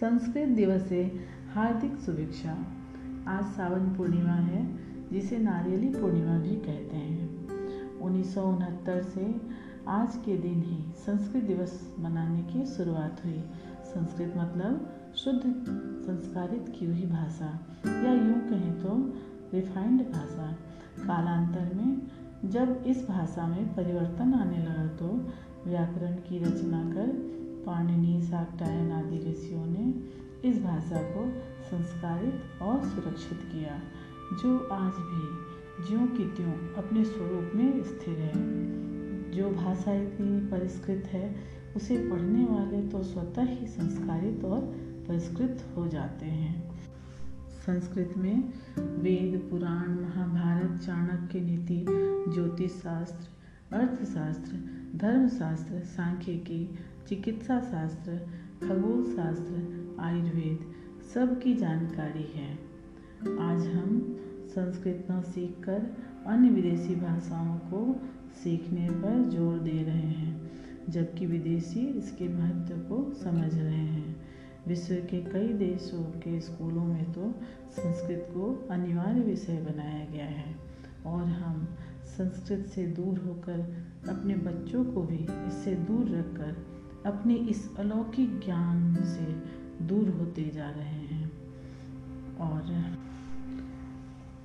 संस्कृत दिवस से हार्दिक शुभेच्छा। आज सावन पूर्णिमा है, जिसे नारियली पूर्णिमा भी कहते हैं। उन्नीस सौ उनहत्तर से आज के दिन ही संस्कृत दिवस मनाने की शुरुआत हुई। संस्कृत मतलब शुद्ध, संस्कारित की हुई भाषा, या यूँ कहें तो रिफाइंड भाषा। कालांतर में जब इस भाषा में परिवर्तन आने लगा तो व्याकरण की रचना कर पाणिनि साक्टायन आदि ऋषियों ने इस भाषा को संस्कारित और सुरक्षित किया, जो आज भी ज्यों की त्यों अपने स्वरूप में स्थिर है। जो भाषा इतनी परिष्कृत है, उसे पढ़ने वाले तो स्वतः ही संस्कारित और परिष्कृत हो जाते हैं। संस्कृत में वेद, पुराण, महाभारत, चाणक्य नीति ज्योतिष शास्त्र अर्थशास्त्र, धर्मशास्त्र, सांख्यिकी चिकित्सा शास्त्र खगोल शास्त्र आयुर्वेद सब की जानकारी है। आज हम संस्कृत न सीखकर अन्य विदेशी भाषाओं को सीखने पर ज़ोर दे रहे हैं, जबकि विदेशी इसके महत्व को समझ रहे हैं। विश्व के कई देशों के स्कूलों में तो संस्कृत को अनिवार्य विषय बनाया गया है, और हम संस्कृत से दूर होकर अपने बच्चों को भी इससे दूर रखकर अपने इस अलौकिक ज्ञान से दूर होते जा रहे हैं। और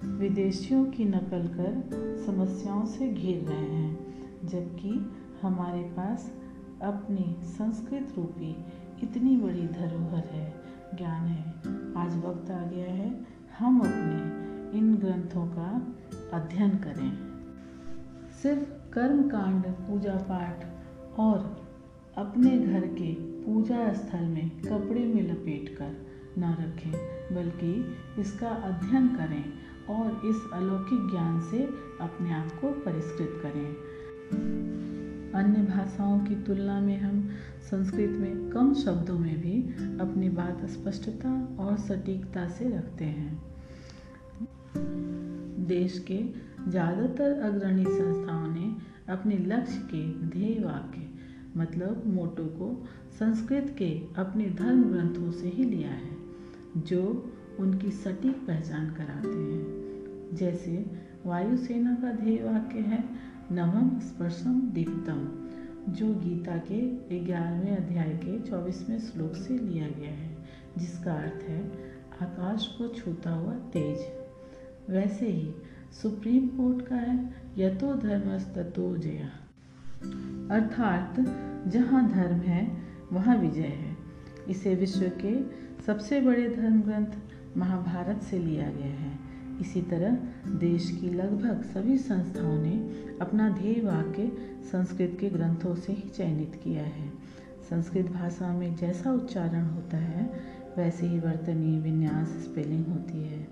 विदेशियों की नकल कर समस्याओं से घेर रहे हैं, जबकि हमारे पास अपनी संस्कृत रूपी इतनी बड़ी धरोहर है, ज्ञान है। आज वक्त आ गया है हम अपने इन ग्रंथों का अध्ययन करें। सिर्फ़ कर्म कांड पूजा पाठ और अपने घर के पूजा स्थल में कपड़े में लपेट कर न रखें, बल्कि इसका अध्ययन करें और इस अलौकिक ज्ञान से अपने आप को परिष्कृत करें। अन्य भाषाओं की तुलना में हम संस्कृत में कम शब्दों में भी अपनी बात स्पष्टता और सटीकता से रखते हैं। देश के ज़्यादातर अग्रणी संस्थाओं ने अपने लक्ष्य के ध्येय वाक्य मतलब मोटो को संस्कृत के अपने धर्म ग्रंथों से ही लिया है, जो उनकी सटीक पहचान कराते हैं। जैसे, वायुसेना का ध्येय वाक्य है, नवम स्पर्शम दीप्तम, जो गीता के ग्यारहवें अध्याय के चौबीसवें श्लोक से लिया गया है, जिसका अर्थ है, आकाश को छूता हुआ तेज। वैसे ही सुप्रीम कोर्ट का है यथो धर्मस्ततो जया। अर्थात, जहाँ धर्म है, वहाँ विजय है। इसे विश्व के सबसे बड़े धर्म ग्रंथ महाभारत से लिया गया है। इसी तरह, देश की लगभग सभी संस्थाओं ने अपना ध्येय वाक्य संस्कृत के ग्रंथों से ही चयनित किया है। संस्कृत भाषा में जैसा उच्चारण होता है, वैसे ही वर्तनी विन्यास स्पेलिंग होती है।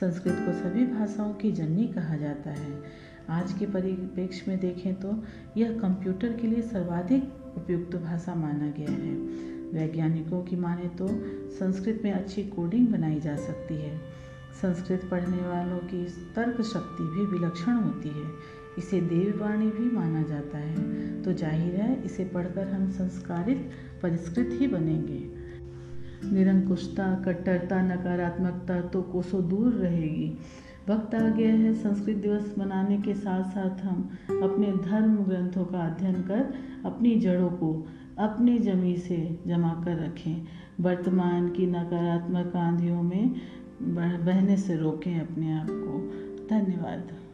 संस्कृत को सभी भाषाओं की जननी कहा जाता है। आज के परिप्रेक्ष्य में देखें तो यह कंप्यूटर के लिए सर्वाधिक उपयुक्त भाषा माना गया है। वैज्ञानिकों की माने तो संस्कृत में अच्छी कोडिंग बनाई जा सकती है। संस्कृत पढ़ने वालों की तर्क शक्ति भी विलक्षण होती है। इसे देववाणी भी माना जाता है। तो ज़ाहिर है, इसे पढ़कर हम संस्कारित, परिष्कृत ही बनेंगे। निरंकुशता, कट्टरता, नकारात्मकता तो कोसों दूर रहेगी। वक्त आ गया है संस्कृत दिवस मनाने के साथ साथ हम अपने धर्म ग्रंथों का अध्ययन कर अपनी जड़ों को अपनी जमी से जमा कर रखें। वर्तमान की नकारात्मक आंधियों में बहने से रोकें अपने आप को। धन्यवाद।